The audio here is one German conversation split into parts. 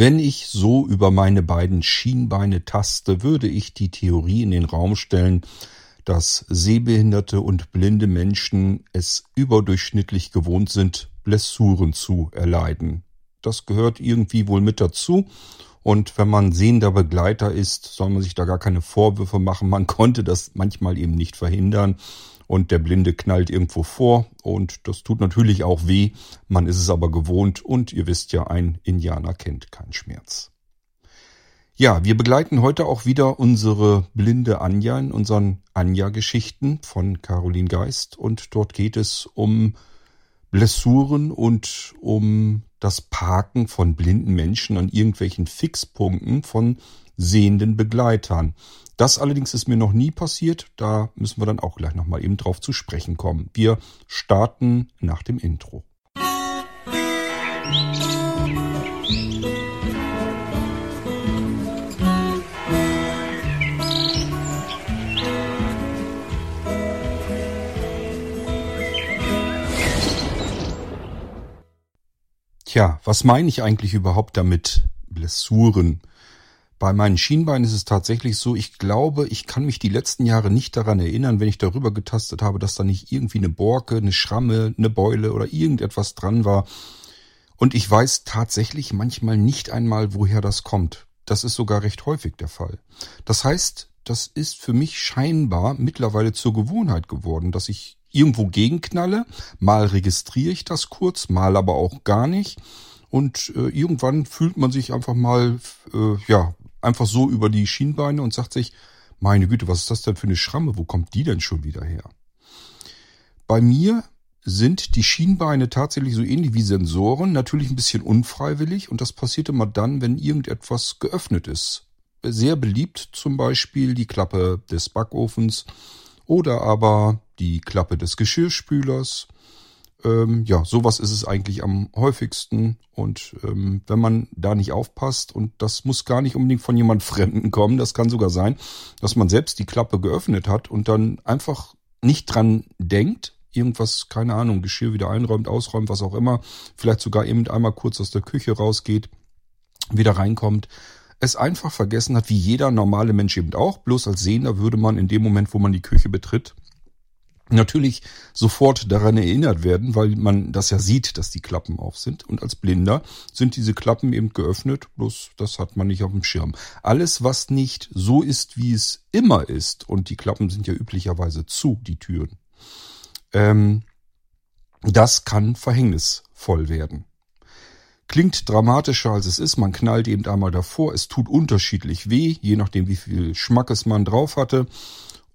Wenn ich so über meine beiden Schienbeine taste, würde ich die Theorie in den Raum stellen, dass sehbehinderte und blinde Menschen es überdurchschnittlich gewohnt sind, Blessuren zu erleiden. Das gehört irgendwie wohl mit dazu. Und wenn man sehender Begleiter ist, soll man sich da gar keine Vorwürfe machen. Man konnte das manchmal eben nicht verhindern. Und der Blinde knallt irgendwo vor. Und das tut natürlich auch weh. Man ist es aber gewohnt. Und ihr wisst ja, ein Indianer kennt keinen Schmerz. Ja, wir begleiten heute auch wieder unsere blinde Anja in unseren Anja-Geschichten von Caroline Geist. Und dort geht es um Blessuren und um das Parken von blinden Menschen an irgendwelchen Fixpunkten von sehenden Begleitern. Das allerdings ist mir noch nie passiert. Da müssen wir dann auch gleich nochmal eben drauf zu sprechen kommen. Wir starten nach dem Intro. Tja, was meine ich eigentlich überhaupt damit? Blessuren. Bei meinen Schienbeinen ist es tatsächlich so, ich glaube, ich kann mich die letzten Jahre nicht daran erinnern, wenn ich darüber getastet habe, dass da nicht irgendwie eine Borke, eine Schramme, eine Beule oder irgendetwas dran war. Und ich weiß tatsächlich manchmal nicht einmal, woher das kommt. Das ist sogar recht häufig der Fall. Das heißt, das ist für mich scheinbar mittlerweile zur Gewohnheit geworden, dass ich irgendwo gegenknalle. Mal registriere ich das kurz, mal aber auch gar nicht. Und äh, irgendwann fühlt man sich einfach mal, äh, ja, einfach so über die Schienbeine und sagt sich, meine Güte, was ist das denn für eine Schramme? Wo kommt die denn schon wieder her? Bei mir sind die Schienbeine tatsächlich so ähnlich wie Sensoren, natürlich ein bisschen unfreiwillig und das passiert immer dann, wenn irgendetwas geöffnet ist. Sehr beliebt zum Beispiel die Klappe des Backofens oder aber die Klappe des Geschirrspülers. Ähm, ja, sowas ist es eigentlich am häufigsten. Und ähm, wenn man da nicht aufpasst, und das muss gar nicht unbedingt von jemand Fremden kommen, das kann sogar sein, dass man selbst die Klappe geöffnet hat und dann einfach nicht dran denkt, irgendwas, keine Ahnung, Geschirr wieder einräumt, ausräumt, was auch immer, vielleicht sogar eben einmal kurz aus der Küche rausgeht, wieder reinkommt, es einfach vergessen hat, wie jeder normale Mensch eben auch, bloß als Sehender würde man in dem Moment, wo man die Küche betritt, natürlich sofort daran erinnert werden, weil man das ja sieht, dass die Klappen auf sind. Und als Blinder sind diese Klappen eben geöffnet, bloß das hat man nicht auf dem Schirm. Alles, was nicht so ist, wie es immer ist, und die Klappen sind ja üblicherweise zu, die Türen, ähm, das kann verhängnisvoll werden. Klingt dramatischer als es ist. Man knallt eben einmal davor. Es tut unterschiedlich weh, je nachdem wie viel Schmackes man drauf hatte.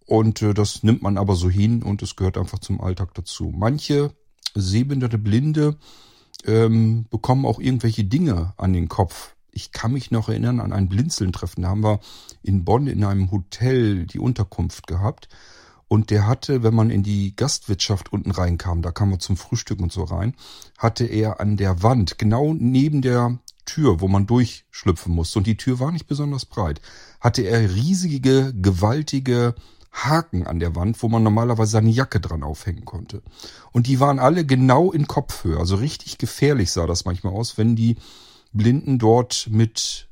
Und äh, das nimmt man aber so hin und es gehört einfach zum Alltag dazu. Manche sehbehinderte Blinde ähm, bekommen auch irgendwelche Dinge an den Kopf. Ich kann mich noch erinnern an ein Blinzeln-Treffen. Da haben wir in Bonn in einem Hotel die Unterkunft gehabt. Und der hatte, wenn man in die Gastwirtschaft unten reinkam, da kam man zum Frühstück und so rein, hatte er an der Wand, genau neben der Tür, wo man durchschlüpfen musste, und die Tür war nicht besonders breit, hatte er riesige, gewaltige Haken an der Wand, wo man normalerweise seine Jacke dran aufhängen konnte. Und die waren alle genau in Kopfhöhe. Also richtig gefährlich sah das manchmal aus, wenn die Blinden dort mit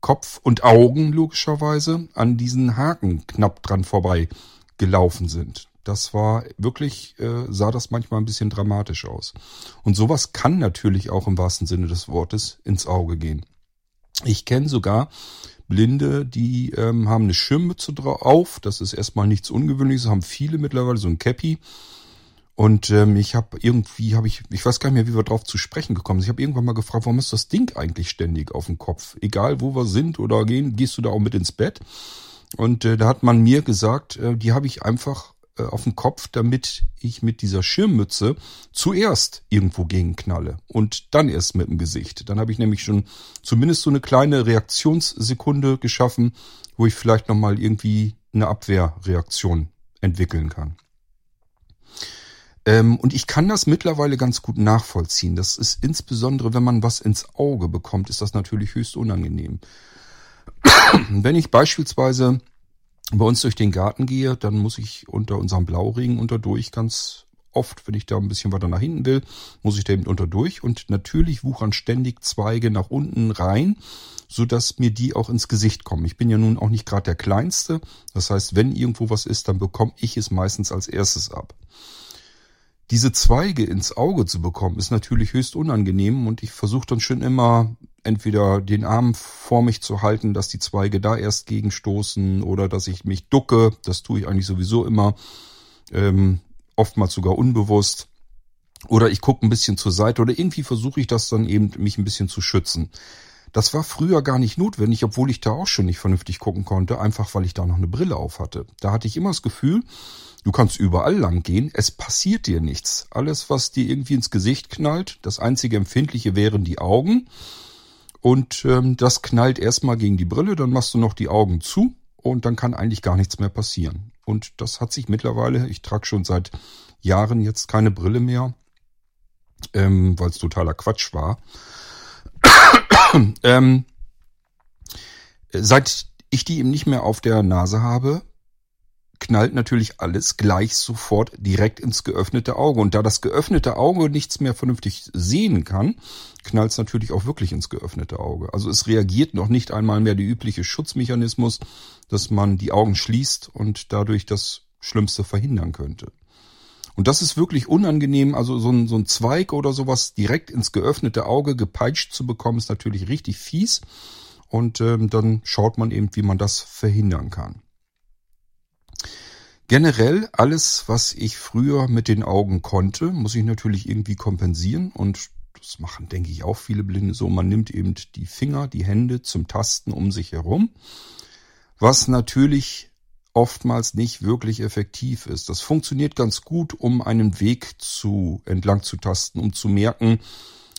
Kopf und Augen logischerweise an diesen Haken knapp dran vorbei gelaufen sind. Das war wirklich, äh, sah das manchmal ein bisschen dramatisch aus. Und sowas kann natürlich auch im wahrsten Sinne des Wortes ins Auge gehen. Ich kenne sogar Blinde, die ähm, haben eine Schirmmütze drauf. Das ist erstmal nichts Ungewöhnliches, haben viele mittlerweile so ein Cappy. Und ähm, ich habe irgendwie, habe ich, ich weiß gar nicht mehr, wie wir drauf zu sprechen gekommen sind. Ich habe irgendwann mal gefragt, warum ist das Ding eigentlich ständig auf dem Kopf? Egal, wo wir sind oder gehen, gehst du da auch mit ins Bett? Und äh, da hat man mir gesagt, äh, die habe ich einfach auf dem Kopf, damit ich mit dieser Schirmmütze zuerst irgendwo gegenknalle und dann erst mit dem Gesicht. Dann habe ich nämlich schon zumindest so eine kleine Reaktionssekunde geschaffen, wo ich vielleicht nochmal irgendwie eine Abwehrreaktion entwickeln kann. Ähm, und ich kann das mittlerweile ganz gut nachvollziehen. Das ist insbesondere, wenn man was ins Auge bekommt, ist das natürlich höchst unangenehm. Wenn ich beispielsweise bei uns durch den Garten gehe, dann muss ich unter unserem Blauring unterdurch ganz oft, wenn ich da ein bisschen weiter nach hinten will, muss ich da eben unter durch und natürlich wuchern ständig Zweige nach unten rein, so dass mir die auch ins Gesicht kommen. Ich bin ja nun auch nicht gerade der Kleinste. Das heißt, wenn irgendwo was ist, dann bekomme ich es meistens als erstes ab. Diese Zweige ins Auge zu bekommen, ist natürlich höchst unangenehm und ich versuche dann schon immer entweder den Arm vor mich zu halten, dass die Zweige da erst gegenstoßen oder dass ich mich ducke. Das tue ich eigentlich sowieso immer, ähm, oftmals sogar unbewusst. Oder ich gucke ein bisschen zur Seite oder irgendwie versuche ich das dann eben, mich ein bisschen zu schützen. Das war früher gar nicht notwendig, obwohl ich da auch schon nicht vernünftig gucken konnte, einfach weil ich da noch eine Brille auf hatte. Da hatte ich immer das Gefühl, Du kannst überall lang gehen, es passiert dir nichts. Alles, was dir irgendwie ins Gesicht knallt, das einzige Empfindliche wären die Augen. Und ähm, das knallt erstmal gegen die Brille, dann machst du noch die Augen zu und dann kann eigentlich gar nichts mehr passieren. Und das hat sich mittlerweile, ich trage schon seit Jahren jetzt keine Brille mehr, ähm, weil es totaler Quatsch war. ähm, seit ich die eben nicht mehr auf der Nase habe, knallt natürlich alles gleich sofort direkt ins geöffnete Auge. Und da das geöffnete Auge nichts mehr vernünftig sehen kann, knallt es natürlich auch wirklich ins geöffnete Auge. Also es reagiert noch nicht einmal mehr der übliche Schutzmechanismus, dass man die Augen schließt und dadurch das Schlimmste verhindern könnte. Und das ist wirklich unangenehm. Also so ein, so ein Zweig oder sowas direkt ins geöffnete Auge gepeitscht zu bekommen, ist natürlich richtig fies. Und ähm, dann schaut man eben, wie man das verhindern kann. Generell alles, was ich früher mit den Augen konnte, muss ich natürlich irgendwie kompensieren und das machen, denke ich, auch viele Blinde so. Man nimmt eben die Finger, die Hände zum Tasten um sich herum, was natürlich oftmals nicht wirklich effektiv ist. Das funktioniert ganz gut, um einen Weg zu entlang zu tasten, um zu merken,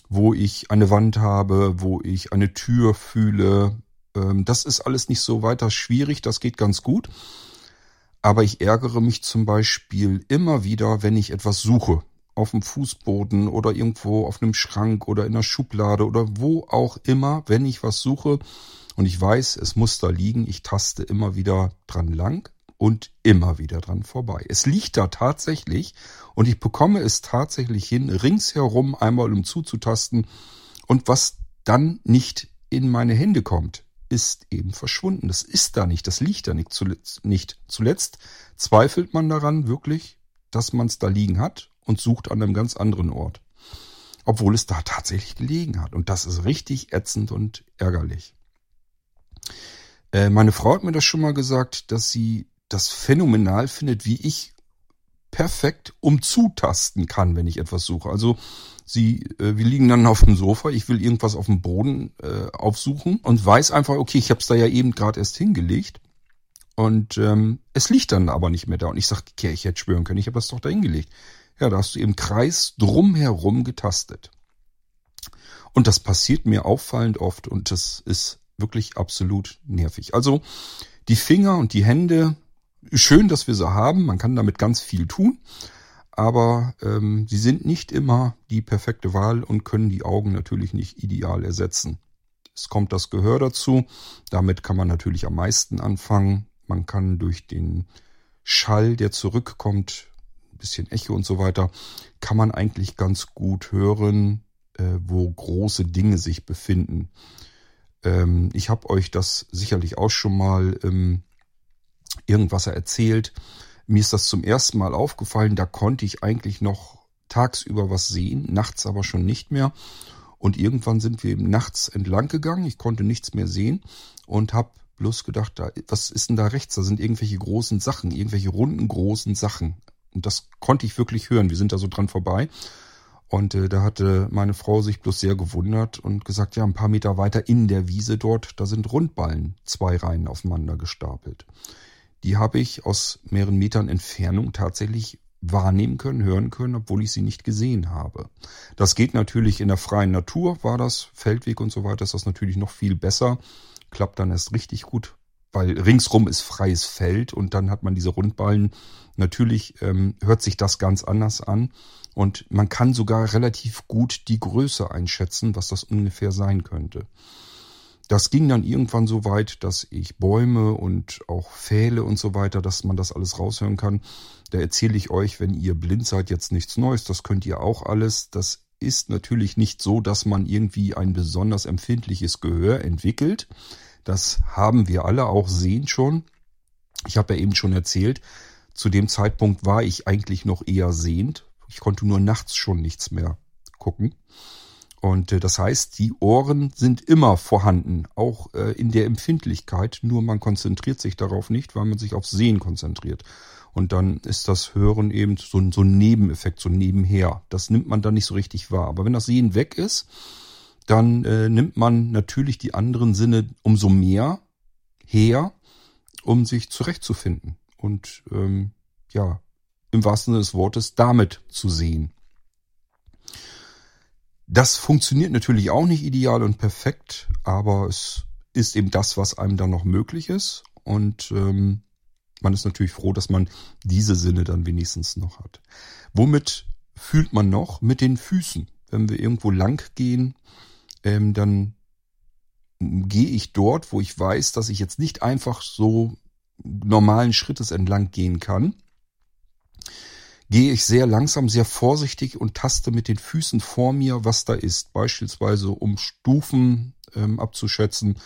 wo ich eine Wand habe, wo ich eine Tür fühle. Ähm, das ist alles nicht so weiter schwierig, das geht ganz gut. Aber ich ärgere mich zum Beispiel immer wieder, wenn ich etwas suche. Auf dem Fußboden oder irgendwo auf einem Schrank oder in der Schublade oder wo auch immer, wenn ich was suche und ich weiß, es muss da liegen, ich taste immer wieder dran lang und immer wieder dran vorbei. Es liegt da tatsächlich und ich bekomme es tatsächlich hin, ringsherum einmal um zuzutasten und was dann nicht in meine Hände kommt, ist eben verschwunden. Das ist da nicht, das liegt da nicht zuletzt. Nicht. Zuletzt zweifelt man daran wirklich, dass man es da liegen hat und sucht an einem ganz anderen Ort. Obwohl es da tatsächlich gelegen hat. Und das ist richtig ätzend und ärgerlich. Äh, meine Frau hat mir das schon mal gesagt, dass sie das phänomenal findet, wie ich perfekt umzutasten kann, wenn ich etwas suche. Also Sie, äh, wir liegen dann auf dem Sofa, ich will irgendwas auf dem Boden äh, aufsuchen und weiß einfach, okay, ich habe es da ja eben gerade erst hingelegt. Und ähm, es liegt dann aber nicht mehr da. Und ich sage, okay, ich hätte schwören können, ich habe das doch da hingelegt. Ja, da hast du im Kreis drumherum getastet. Und das passiert mir auffallend oft und das ist wirklich absolut nervig. Also die Finger und die Hände, schön, dass wir sie haben, man kann damit ganz viel tun aber ähm, sie sind nicht immer die perfekte Wahl und können die Augen natürlich nicht ideal ersetzen. Es kommt das Gehör dazu, damit kann man natürlich am meisten anfangen. Man kann durch den Schall, der zurückkommt, ein bisschen Echo und so weiter, kann man eigentlich ganz gut hören, äh, wo große Dinge sich befinden. Ähm, ich habe euch das sicherlich auch schon mal ähm, irgendwas erzählt mir ist das zum ersten Mal aufgefallen, da konnte ich eigentlich noch tagsüber was sehen, nachts aber schon nicht mehr. Und irgendwann sind wir eben nachts entlang gegangen, ich konnte nichts mehr sehen und habe bloß gedacht, da, was ist denn da rechts? Da sind irgendwelche großen Sachen, irgendwelche runden großen Sachen. Und das konnte ich wirklich hören. Wir sind da so dran vorbei. Und äh, da hatte meine Frau sich bloß sehr gewundert und gesagt, ja, ein paar Meter weiter in der Wiese dort, da sind Rundballen, zwei Reihen aufeinander gestapelt die habe ich aus mehreren Metern Entfernung tatsächlich wahrnehmen können, hören können, obwohl ich sie nicht gesehen habe. Das geht natürlich in der freien Natur, war das, Feldweg und so weiter, ist das natürlich noch viel besser. Klappt dann erst richtig gut, weil ringsrum ist freies Feld und dann hat man diese Rundballen. Natürlich ähm, hört sich das ganz anders an und man kann sogar relativ gut die Größe einschätzen, was das ungefähr sein könnte. Das ging dann irgendwann so weit, dass ich Bäume und auch Pfähle und so weiter, dass man das alles raushören kann. Da erzähle ich euch, wenn ihr blind seid, jetzt nichts Neues. Das könnt ihr auch alles. Das ist natürlich nicht so, dass man irgendwie ein besonders empfindliches Gehör entwickelt. Das haben wir alle auch sehen schon. Ich habe ja eben schon erzählt, zu dem Zeitpunkt war ich eigentlich noch eher sehend. Ich konnte nur nachts schon nichts mehr gucken. Und äh, das heißt, die Ohren sind immer vorhanden, auch äh, in der Empfindlichkeit, nur man konzentriert sich darauf nicht, weil man sich aufs Sehen konzentriert. Und dann ist das Hören eben so, so ein Nebeneffekt, so nebenher. Das nimmt man dann nicht so richtig wahr. Aber wenn das Sehen weg ist, dann äh, nimmt man natürlich die anderen Sinne umso mehr her, um sich zurechtzufinden. Und ähm, ja, im wahrsten Sinne des Wortes damit zu sehen. Das funktioniert natürlich auch nicht ideal und perfekt, aber es ist eben das, was einem dann noch möglich ist. Und ähm, man ist natürlich froh, dass man diese Sinne dann wenigstens noch hat. Womit fühlt man noch? Mit den Füßen. Wenn wir irgendwo lang gehen, ähm, dann gehe ich dort, wo ich weiß, dass ich jetzt nicht einfach so normalen Schrittes entlang gehen kann, gehe ich sehr langsam, sehr vorsichtig und taste mit den Füßen vor mir, was da ist. Beispielsweise um Stufen ähm, abzuschätzen.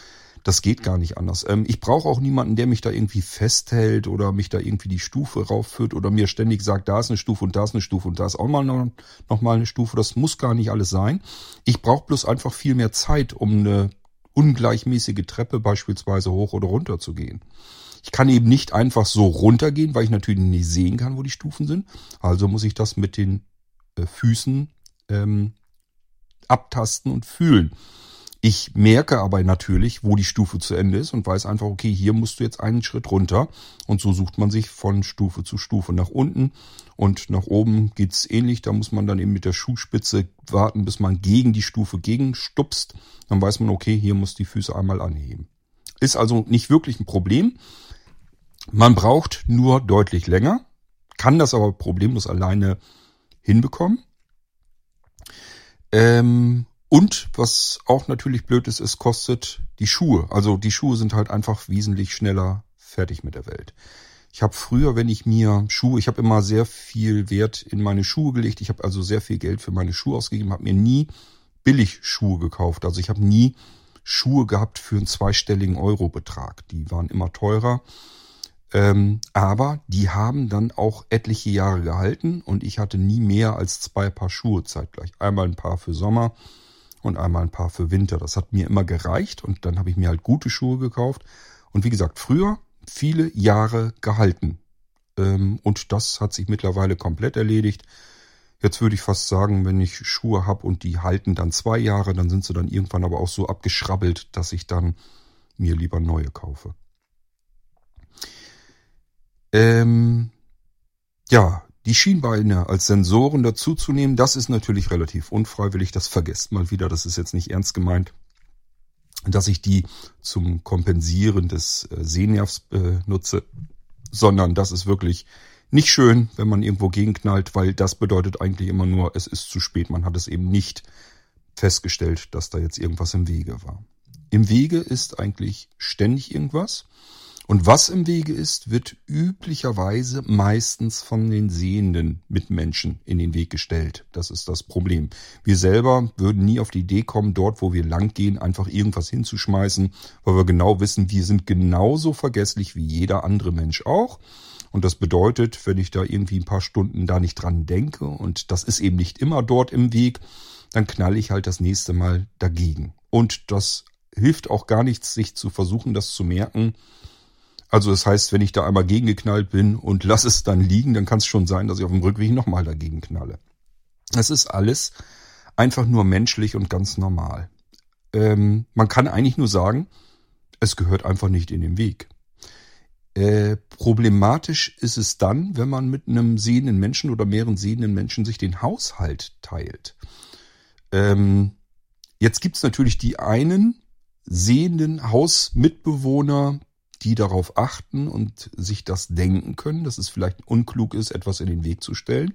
Das geht gar nicht anders. Ähm, ich brauche auch niemanden, der mich da irgendwie festhält oder mich da irgendwie die Stufe raufführt oder mir ständig sagt, da ist eine Stufe und da ist eine Stufe und da ist auch mal noch, noch mal eine Stufe. Das muss gar nicht alles sein. Ich brauche bloß einfach viel mehr Zeit, um eine ungleichmäßige Treppe beispielsweise hoch oder runter zu gehen. Ich kann eben nicht einfach so runtergehen, weil ich natürlich nicht sehen kann, wo die Stufen sind. Also muss ich das mit den äh, Füßen ähm, abtasten und fühlen. Ich merke aber natürlich, wo die Stufe zu Ende ist und weiß einfach, okay, hier musst du jetzt einen Schritt runter. Und so sucht man sich von Stufe zu Stufe nach unten. Und nach oben geht's ähnlich. Da muss man dann eben mit der Schuhspitze warten, bis man gegen die Stufe gegenstupst. Dann weiß man, okay, hier muss die Füße einmal anheben. Ist also nicht wirklich ein Problem. Man braucht nur deutlich länger, kann das aber problemlos alleine hinbekommen. Ähm, und was auch natürlich blöd ist, es kostet die Schuhe. Also die Schuhe sind halt einfach wesentlich schneller fertig mit der Welt. Ich habe früher, wenn ich mir Schuhe, ich habe immer sehr viel Wert in meine Schuhe gelegt. Ich habe also sehr viel Geld für meine Schuhe ausgegeben, habe mir nie billig Schuhe gekauft. Also ich habe nie Schuhe gehabt für einen zweistelligen Eurobetrag. Die waren immer teurer. Ähm, aber die haben dann auch etliche Jahre gehalten und ich hatte nie mehr als zwei Paar Schuhe zeitgleich. Einmal ein Paar für Sommer und einmal ein Paar für Winter. Das hat mir immer gereicht und dann habe ich mir halt gute Schuhe gekauft. Und wie gesagt, früher viele Jahre gehalten. Ähm, und das hat sich mittlerweile komplett erledigt. Jetzt würde ich fast sagen, wenn ich Schuhe habe und die halten dann zwei Jahre, dann sind sie dann irgendwann aber auch so abgeschrabbelt, dass ich dann mir lieber neue kaufe. Ähm, ja, die Schienbeine als Sensoren dazuzunehmen, das ist natürlich relativ unfreiwillig. Das vergesst mal wieder, das ist jetzt nicht ernst gemeint, dass ich die zum Kompensieren des äh, Sehnervs äh, nutze, sondern das ist wirklich nicht schön, wenn man irgendwo gegenknallt, weil das bedeutet eigentlich immer nur, es ist zu spät. Man hat es eben nicht festgestellt, dass da jetzt irgendwas im Wege war. Im Wege ist eigentlich ständig irgendwas. Und was im Wege ist, wird üblicherweise meistens von den sehenden Mitmenschen in den Weg gestellt. Das ist das Problem. Wir selber würden nie auf die Idee kommen, dort, wo wir lang gehen, einfach irgendwas hinzuschmeißen, weil wir genau wissen, wir sind genauso vergesslich wie jeder andere Mensch auch. Und das bedeutet, wenn ich da irgendwie ein paar Stunden da nicht dran denke und das ist eben nicht immer dort im Weg, dann knall ich halt das nächste Mal dagegen. Und das hilft auch gar nichts, sich zu versuchen, das zu merken, also das heißt, wenn ich da einmal gegengeknallt bin und lass es dann liegen, dann kann es schon sein, dass ich auf dem Rückweg nochmal dagegen knalle. Das ist alles einfach nur menschlich und ganz normal. Ähm, man kann eigentlich nur sagen, es gehört einfach nicht in den Weg. Äh, problematisch ist es dann, wenn man mit einem sehenden Menschen oder mehreren sehenden Menschen sich den Haushalt teilt. Ähm, jetzt gibt's natürlich die einen sehenden Hausmitbewohner, die darauf achten und sich das denken können, dass es vielleicht unklug ist, etwas in den Weg zu stellen.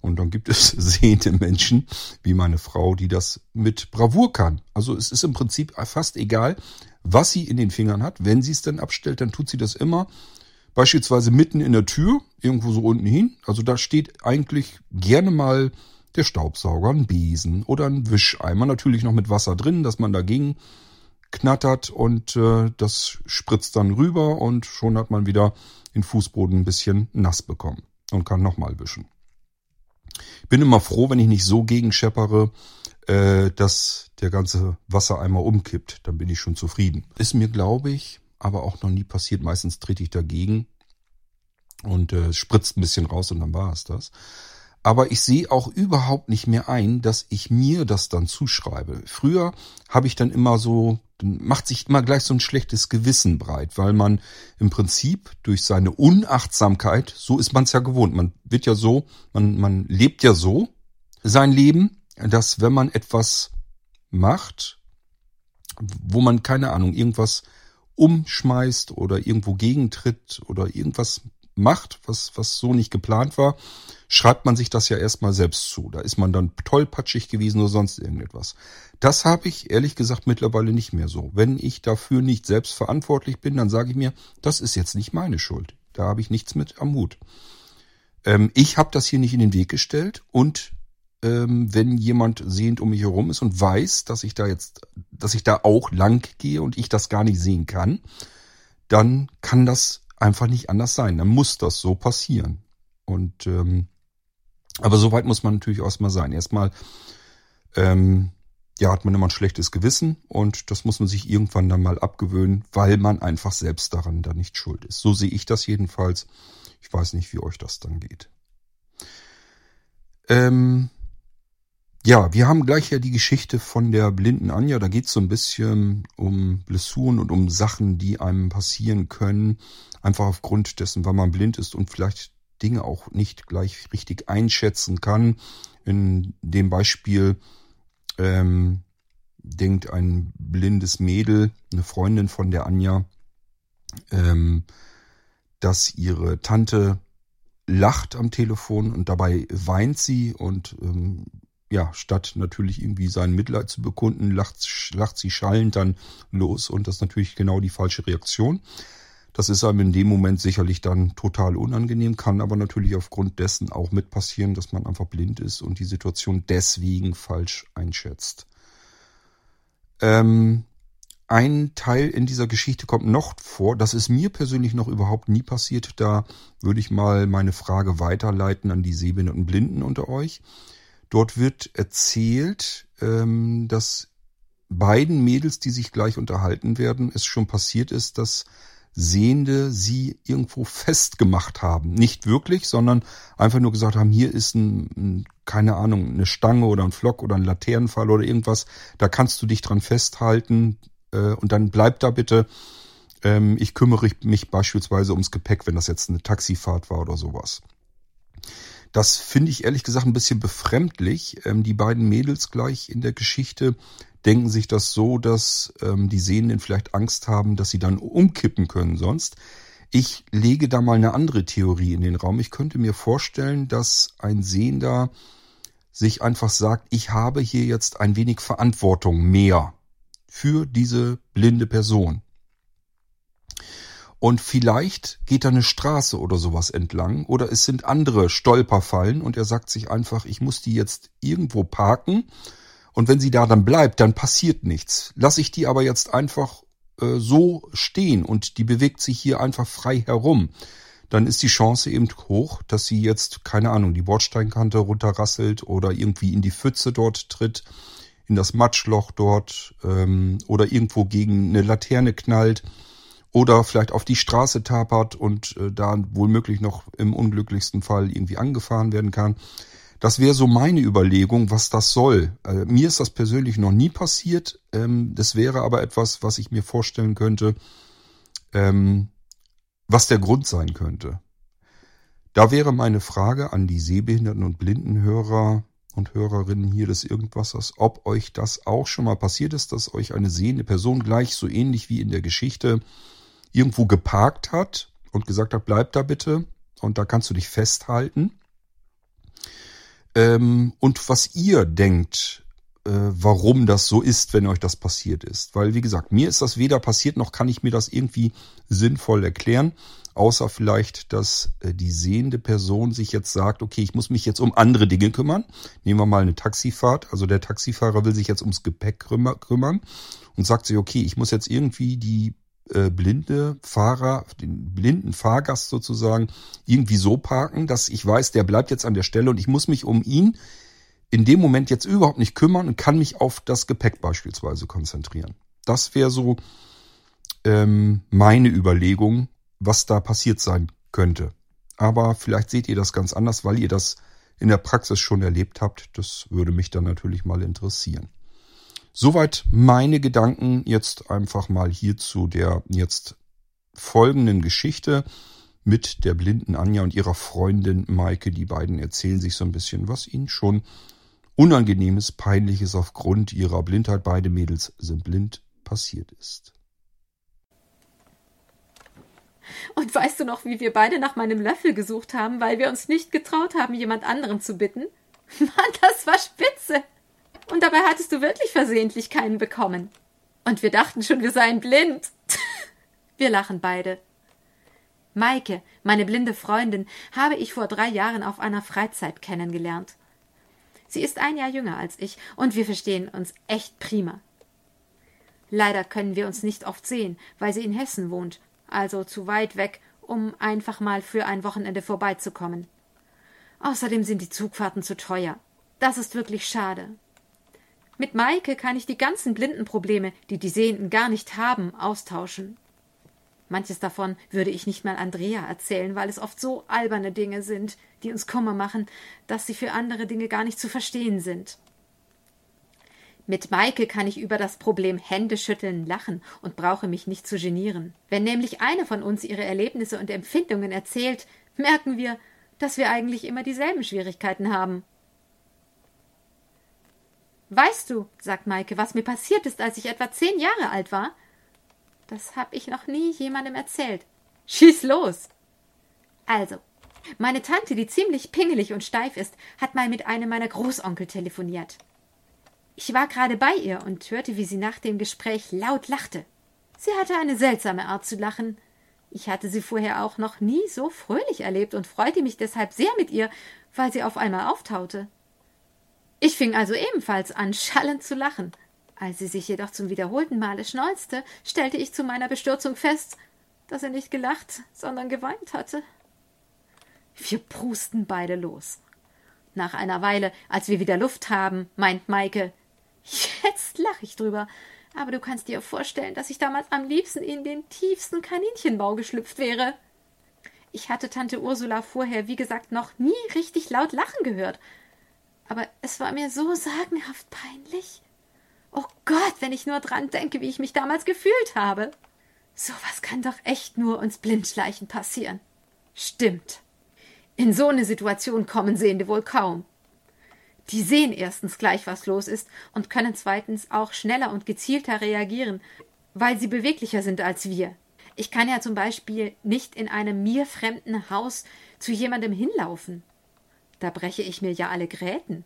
Und dann gibt es sehende Menschen, wie meine Frau, die das mit Bravour kann. Also es ist im Prinzip fast egal, was sie in den Fingern hat. Wenn sie es dann abstellt, dann tut sie das immer. Beispielsweise mitten in der Tür, irgendwo so unten hin. Also da steht eigentlich gerne mal der Staubsauger, ein Besen oder ein Wischeimer. Natürlich noch mit Wasser drin, dass man dagegen knattert und äh, das spritzt dann rüber und schon hat man wieder den Fußboden ein bisschen nass bekommen und kann nochmal wischen. Bin immer froh, wenn ich nicht so gegenscheppere, äh, dass der ganze Wassereimer umkippt. Dann bin ich schon zufrieden. Ist mir, glaube ich, aber auch noch nie passiert. Meistens trete ich dagegen und äh, spritzt ein bisschen raus und dann war es das. Aber ich sehe auch überhaupt nicht mehr ein, dass ich mir das dann zuschreibe. Früher habe ich dann immer so, macht sich immer gleich so ein schlechtes Gewissen breit, weil man im Prinzip durch seine Unachtsamkeit, so ist man es ja gewohnt. Man wird ja so, man, man lebt ja so sein Leben, dass wenn man etwas macht, wo man keine Ahnung, irgendwas umschmeißt oder irgendwo gegentritt oder irgendwas macht, was, was so nicht geplant war, schreibt man sich das ja erstmal selbst zu. Da ist man dann tollpatschig gewesen oder sonst irgendetwas. Das habe ich ehrlich gesagt mittlerweile nicht mehr so. Wenn ich dafür nicht selbst verantwortlich bin, dann sage ich mir, das ist jetzt nicht meine Schuld. Da habe ich nichts mit am Hut. Ähm, ich habe das hier nicht in den Weg gestellt und ähm, wenn jemand sehend um mich herum ist und weiß, dass ich da jetzt, dass ich da auch lang gehe und ich das gar nicht sehen kann, dann kann das einfach nicht anders sein. Dann muss das so passieren. Und ähm, aber so weit muss man natürlich erstmal sein. Erstmal ähm, ja, hat man immer ein schlechtes Gewissen und das muss man sich irgendwann dann mal abgewöhnen, weil man einfach selbst daran dann nicht schuld ist. So sehe ich das jedenfalls. Ich weiß nicht, wie euch das dann geht. Ähm, ja, wir haben gleich ja die Geschichte von der blinden Anja. Da geht es so ein bisschen um Blessuren und um Sachen, die einem passieren können. Einfach aufgrund dessen, weil man blind ist und vielleicht Dinge auch nicht gleich richtig einschätzen kann. In dem Beispiel ähm, denkt ein blindes Mädel, eine Freundin von der Anja, ähm, dass ihre Tante lacht am Telefon und dabei weint sie und ähm, ja, statt natürlich irgendwie sein Mitleid zu bekunden, lacht, lacht sie schallend dann los und das ist natürlich genau die falsche Reaktion. Das ist einem in dem Moment sicherlich dann total unangenehm, kann aber natürlich aufgrund dessen auch mit passieren, dass man einfach blind ist und die Situation deswegen falsch einschätzt. Ähm, ein Teil in dieser Geschichte kommt noch vor. Das ist mir persönlich noch überhaupt nie passiert. Da würde ich mal meine Frage weiterleiten an die Sehbehinderten Blinden unter euch. Dort wird erzählt, ähm, dass beiden Mädels, die sich gleich unterhalten werden, es schon passiert ist, dass Sehende sie irgendwo festgemacht haben. Nicht wirklich, sondern einfach nur gesagt haben, hier ist ein, ein, keine Ahnung, eine Stange oder ein Flock oder ein Laternenfall oder irgendwas. Da kannst du dich dran festhalten äh, und dann bleib da bitte. Ähm, ich kümmere mich beispielsweise ums Gepäck, wenn das jetzt eine Taxifahrt war oder sowas. Das finde ich ehrlich gesagt ein bisschen befremdlich. Ähm, die beiden Mädels gleich in der Geschichte denken sich das so, dass ähm, die Sehenden vielleicht Angst haben, dass sie dann umkippen können sonst. Ich lege da mal eine andere Theorie in den Raum. Ich könnte mir vorstellen, dass ein Sehender sich einfach sagt, ich habe hier jetzt ein wenig Verantwortung mehr für diese blinde Person. Und vielleicht geht da eine Straße oder sowas entlang oder es sind andere Stolperfallen und er sagt sich einfach, ich muss die jetzt irgendwo parken und wenn sie da dann bleibt, dann passiert nichts. Lass ich die aber jetzt einfach äh, so stehen und die bewegt sich hier einfach frei herum, dann ist die Chance eben hoch, dass sie jetzt, keine Ahnung, die Bordsteinkante runterrasselt oder irgendwie in die Pfütze dort tritt, in das Matschloch dort ähm, oder irgendwo gegen eine Laterne knallt oder vielleicht auf die Straße tapert und äh, da wohl noch im unglücklichsten Fall irgendwie angefahren werden kann. Das wäre so meine Überlegung, was das soll. Äh, mir ist das persönlich noch nie passiert. Ähm, das wäre aber etwas, was ich mir vorstellen könnte, ähm, was der Grund sein könnte. Da wäre meine Frage an die Sehbehinderten und Blindenhörer und Hörerinnen hier des Irgendwassers, ob euch das auch schon mal passiert ist, dass euch eine sehende Person gleich so ähnlich wie in der Geschichte irgendwo geparkt hat und gesagt hat, bleib da bitte und da kannst du dich festhalten. Ähm, und was ihr denkt, äh, warum das so ist, wenn euch das passiert ist. Weil, wie gesagt, mir ist das weder passiert, noch kann ich mir das irgendwie sinnvoll erklären. Außer vielleicht, dass äh, die sehende Person sich jetzt sagt, okay, ich muss mich jetzt um andere Dinge kümmern. Nehmen wir mal eine Taxifahrt. Also der Taxifahrer will sich jetzt ums Gepäck kümmern und sagt sich, okay, ich muss jetzt irgendwie die äh, blinde Fahrer, den blinden Fahrgast sozusagen irgendwie so parken, dass ich weiß, der bleibt jetzt an der Stelle und ich muss mich um ihn in dem Moment jetzt überhaupt nicht kümmern und kann mich auf das Gepäck beispielsweise konzentrieren. Das wäre so ähm, meine Überlegung, was da passiert sein könnte. Aber vielleicht seht ihr das ganz anders, weil ihr das in der Praxis schon erlebt habt. Das würde mich dann natürlich mal interessieren. Soweit meine Gedanken jetzt einfach mal hier zu der jetzt folgenden Geschichte mit der blinden Anja und ihrer Freundin Maike. Die beiden erzählen sich so ein bisschen, was ihnen schon Unangenehmes, Peinliches aufgrund ihrer Blindheit, beide Mädels sind blind, passiert ist. Und weißt du noch, wie wir beide nach meinem Löffel gesucht haben, weil wir uns nicht getraut haben, jemand anderen zu bitten? Mann, das war spitze. Und dabei hattest du wirklich versehentlich keinen bekommen. Und wir dachten schon, wir seien blind. wir lachen beide. Maike, meine blinde Freundin, habe ich vor drei Jahren auf einer Freizeit kennengelernt. Sie ist ein Jahr jünger als ich und wir verstehen uns echt prima. Leider können wir uns nicht oft sehen, weil sie in Hessen wohnt, also zu weit weg, um einfach mal für ein Wochenende vorbeizukommen. Außerdem sind die Zugfahrten zu teuer. Das ist wirklich schade. Mit Maike kann ich die ganzen Blindenprobleme, die die Sehenden gar nicht haben, austauschen. Manches davon würde ich nicht mal Andrea erzählen, weil es oft so alberne Dinge sind, die uns Kummer machen, dass sie für andere Dinge gar nicht zu verstehen sind. Mit Maike kann ich über das Problem Händeschütteln lachen und brauche mich nicht zu genieren. Wenn nämlich eine von uns ihre Erlebnisse und Empfindungen erzählt, merken wir, dass wir eigentlich immer dieselben Schwierigkeiten haben. Weißt du, sagt Maike, was mir passiert ist, als ich etwa zehn Jahre alt war? Das hab ich noch nie jemandem erzählt. Schieß los! Also, meine Tante, die ziemlich pingelig und steif ist, hat mal mit einem meiner Großonkel telefoniert. Ich war gerade bei ihr und hörte, wie sie nach dem Gespräch laut lachte. Sie hatte eine seltsame Art zu lachen. Ich hatte sie vorher auch noch nie so fröhlich erlebt und freute mich deshalb sehr mit ihr, weil sie auf einmal auftaute. Ich fing also ebenfalls an, schallend zu lachen. Als sie sich jedoch zum wiederholten Male schneuzte, stellte ich zu meiner Bestürzung fest, dass er nicht gelacht, sondern geweint hatte. Wir prusten beide los. Nach einer Weile, als wir wieder Luft haben, meint Maike, jetzt lach ich drüber, aber du kannst dir vorstellen, dass ich damals am liebsten in den tiefsten Kaninchenbau geschlüpft wäre. Ich hatte Tante Ursula vorher, wie gesagt, noch nie richtig laut lachen gehört, aber es war mir so sagenhaft peinlich. Oh Gott, wenn ich nur dran denke, wie ich mich damals gefühlt habe. So was kann doch echt nur uns Blindschleichen passieren. Stimmt. In so eine Situation kommen Sehende wohl kaum. Die sehen erstens gleich, was los ist, und können zweitens auch schneller und gezielter reagieren, weil sie beweglicher sind als wir. Ich kann ja zum Beispiel nicht in einem mir fremden Haus zu jemandem hinlaufen. Da breche ich mir ja alle Gräten.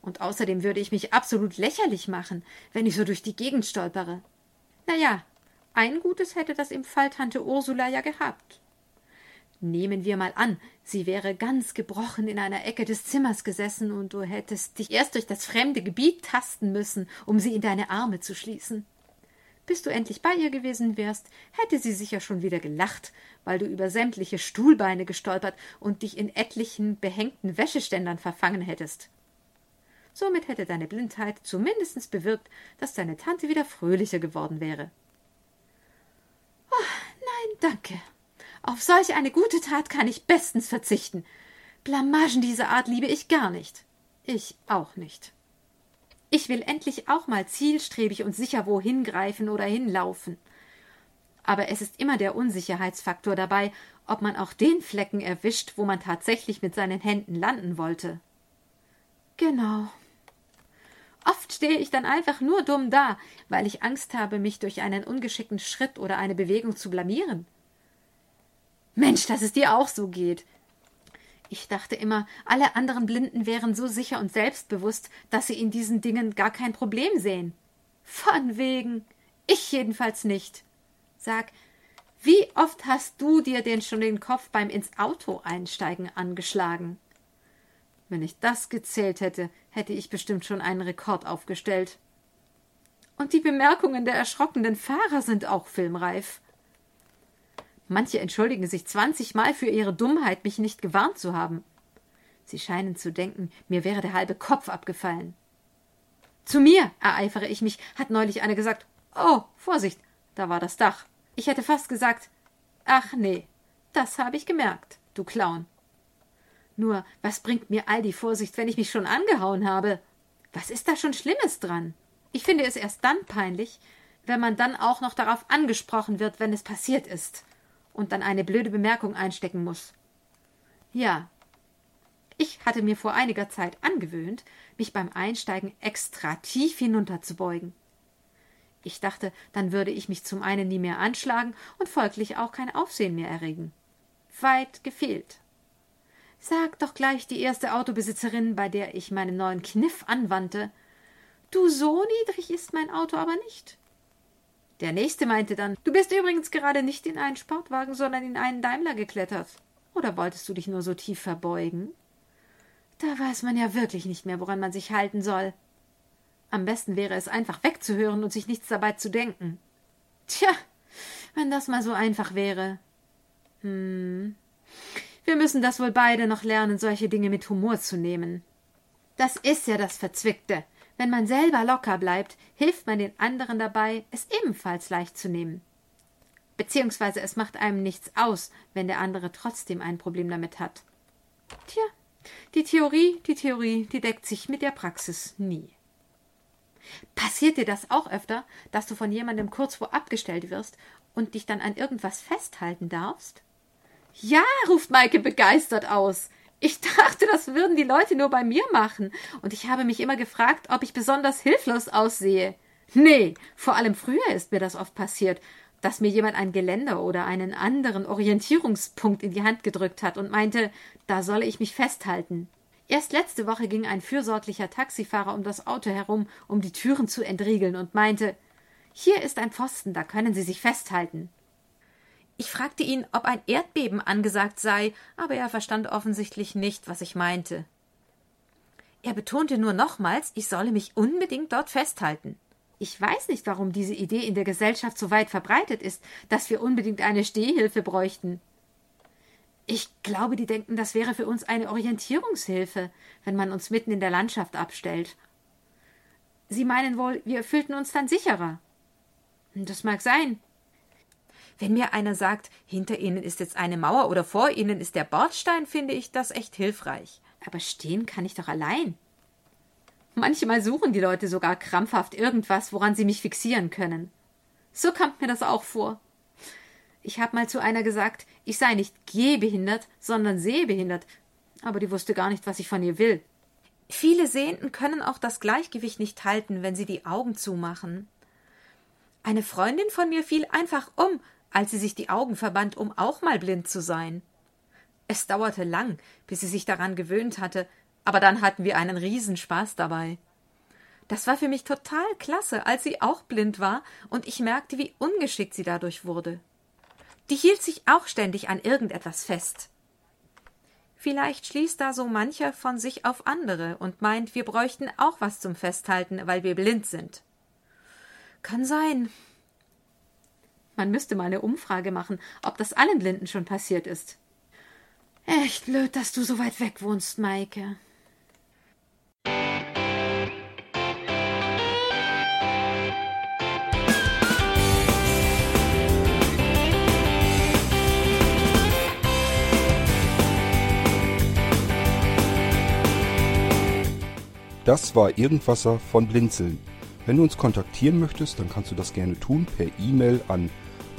Und außerdem würde ich mich absolut lächerlich machen, wenn ich so durch die Gegend stolpere. Na ja, ein Gutes hätte das im Fall Tante Ursula ja gehabt. Nehmen wir mal an, sie wäre ganz gebrochen in einer Ecke des Zimmers gesessen und du hättest dich erst durch das fremde Gebiet tasten müssen, um sie in deine Arme zu schließen. Bis du endlich bei ihr gewesen wärst, hätte sie sicher schon wieder gelacht, weil du über sämtliche Stuhlbeine gestolpert und dich in etlichen behängten Wäscheständern verfangen hättest. Somit hätte deine Blindheit zumindest bewirkt, dass deine Tante wieder fröhlicher geworden wäre. Oh, nein, danke. Auf solch eine gute Tat kann ich bestens verzichten. Blamagen dieser Art liebe ich gar nicht. Ich auch nicht. Ich will endlich auch mal zielstrebig und sicher wohin greifen oder hinlaufen. Aber es ist immer der Unsicherheitsfaktor dabei, ob man auch den Flecken erwischt, wo man tatsächlich mit seinen Händen landen wollte. Genau, Oft stehe ich dann einfach nur dumm da, weil ich Angst habe, mich durch einen ungeschickten Schritt oder eine Bewegung zu blamieren. Mensch, dass es dir auch so geht. Ich dachte immer, alle anderen Blinden wären so sicher und selbstbewusst, dass sie in diesen Dingen gar kein Problem sehen. Von wegen. Ich jedenfalls nicht. Sag, wie oft hast du dir denn schon den Kopf beim ins Auto einsteigen angeschlagen? Wenn ich das gezählt hätte, hätte ich bestimmt schon einen Rekord aufgestellt. Und die Bemerkungen der erschrockenen Fahrer sind auch filmreif. Manche entschuldigen sich zwanzigmal für ihre Dummheit, mich nicht gewarnt zu haben. Sie scheinen zu denken, mir wäre der halbe Kopf abgefallen. Zu mir, ereifere ich mich, hat neulich eine gesagt. Oh, Vorsicht, da war das Dach. Ich hätte fast gesagt, ach nee, das habe ich gemerkt, du Clown. Nur, was bringt mir all die Vorsicht, wenn ich mich schon angehauen habe? Was ist da schon Schlimmes dran? Ich finde es erst dann peinlich, wenn man dann auch noch darauf angesprochen wird, wenn es passiert ist und dann eine blöde Bemerkung einstecken muss. Ja, ich hatte mir vor einiger Zeit angewöhnt, mich beim Einsteigen extra tief hinunterzubeugen. Ich dachte, dann würde ich mich zum einen nie mehr anschlagen und folglich auch kein Aufsehen mehr erregen. Weit gefehlt. Sag doch gleich die erste Autobesitzerin, bei der ich meinen neuen Kniff anwandte. Du, so niedrig ist mein Auto aber nicht. Der nächste meinte dann, du bist übrigens gerade nicht in einen Sportwagen, sondern in einen Daimler geklettert. Oder wolltest du dich nur so tief verbeugen? Da weiß man ja wirklich nicht mehr, woran man sich halten soll. Am besten wäre es einfach wegzuhören und sich nichts dabei zu denken. Tja, wenn das mal so einfach wäre. Hm. Wir müssen das wohl beide noch lernen, solche Dinge mit Humor zu nehmen. Das ist ja das Verzwickte. Wenn man selber locker bleibt, hilft man den anderen dabei, es ebenfalls leicht zu nehmen. Beziehungsweise es macht einem nichts aus, wenn der andere trotzdem ein Problem damit hat. Tja, die Theorie, die Theorie, die deckt sich mit der Praxis nie. Passiert dir das auch öfter, dass du von jemandem kurz vor abgestellt wirst und dich dann an irgendwas festhalten darfst? Ja, ruft Maike begeistert aus. Ich dachte, das würden die Leute nur bei mir machen, und ich habe mich immer gefragt, ob ich besonders hilflos aussehe. Nee, vor allem früher ist mir das oft passiert, dass mir jemand ein Geländer oder einen anderen Orientierungspunkt in die Hand gedrückt hat und meinte, da solle ich mich festhalten. Erst letzte Woche ging ein fürsorglicher Taxifahrer um das Auto herum, um die Türen zu entriegeln und meinte, hier ist ein Pfosten, da können Sie sich festhalten. Ich fragte ihn, ob ein Erdbeben angesagt sei, aber er verstand offensichtlich nicht, was ich meinte. Er betonte nur nochmals, ich solle mich unbedingt dort festhalten. Ich weiß nicht, warum diese Idee in der Gesellschaft so weit verbreitet ist, dass wir unbedingt eine Stehhilfe bräuchten. Ich glaube, die denken, das wäre für uns eine Orientierungshilfe, wenn man uns mitten in der Landschaft abstellt. Sie meinen wohl, wir fühlten uns dann sicherer. Das mag sein, wenn mir einer sagt, hinter Ihnen ist jetzt eine Mauer oder vor Ihnen ist der Bordstein, finde ich das echt hilfreich. Aber stehen kann ich doch allein. Manchmal suchen die Leute sogar krampfhaft irgendwas, woran sie mich fixieren können. So kommt mir das auch vor. Ich habe mal zu einer gesagt, ich sei nicht gehbehindert, sondern sehbehindert, aber die wusste gar nicht, was ich von ihr will. Viele Sehenden können auch das Gleichgewicht nicht halten, wenn sie die Augen zumachen. Eine Freundin von mir fiel einfach um, als sie sich die Augen verband, um auch mal blind zu sein. Es dauerte lang, bis sie sich daran gewöhnt hatte, aber dann hatten wir einen Riesenspaß dabei. Das war für mich total klasse, als sie auch blind war und ich merkte, wie ungeschickt sie dadurch wurde. Die hielt sich auch ständig an irgendetwas fest. Vielleicht schließt da so mancher von sich auf andere und meint, wir bräuchten auch was zum Festhalten, weil wir blind sind. Kann sein, man müsste mal eine Umfrage machen, ob das allen Blinden schon passiert ist. Echt blöd, dass du so weit weg wohnst, Maike. Das war Irgendwasser von Blinzeln. Wenn du uns kontaktieren möchtest, dann kannst du das gerne tun per E-Mail an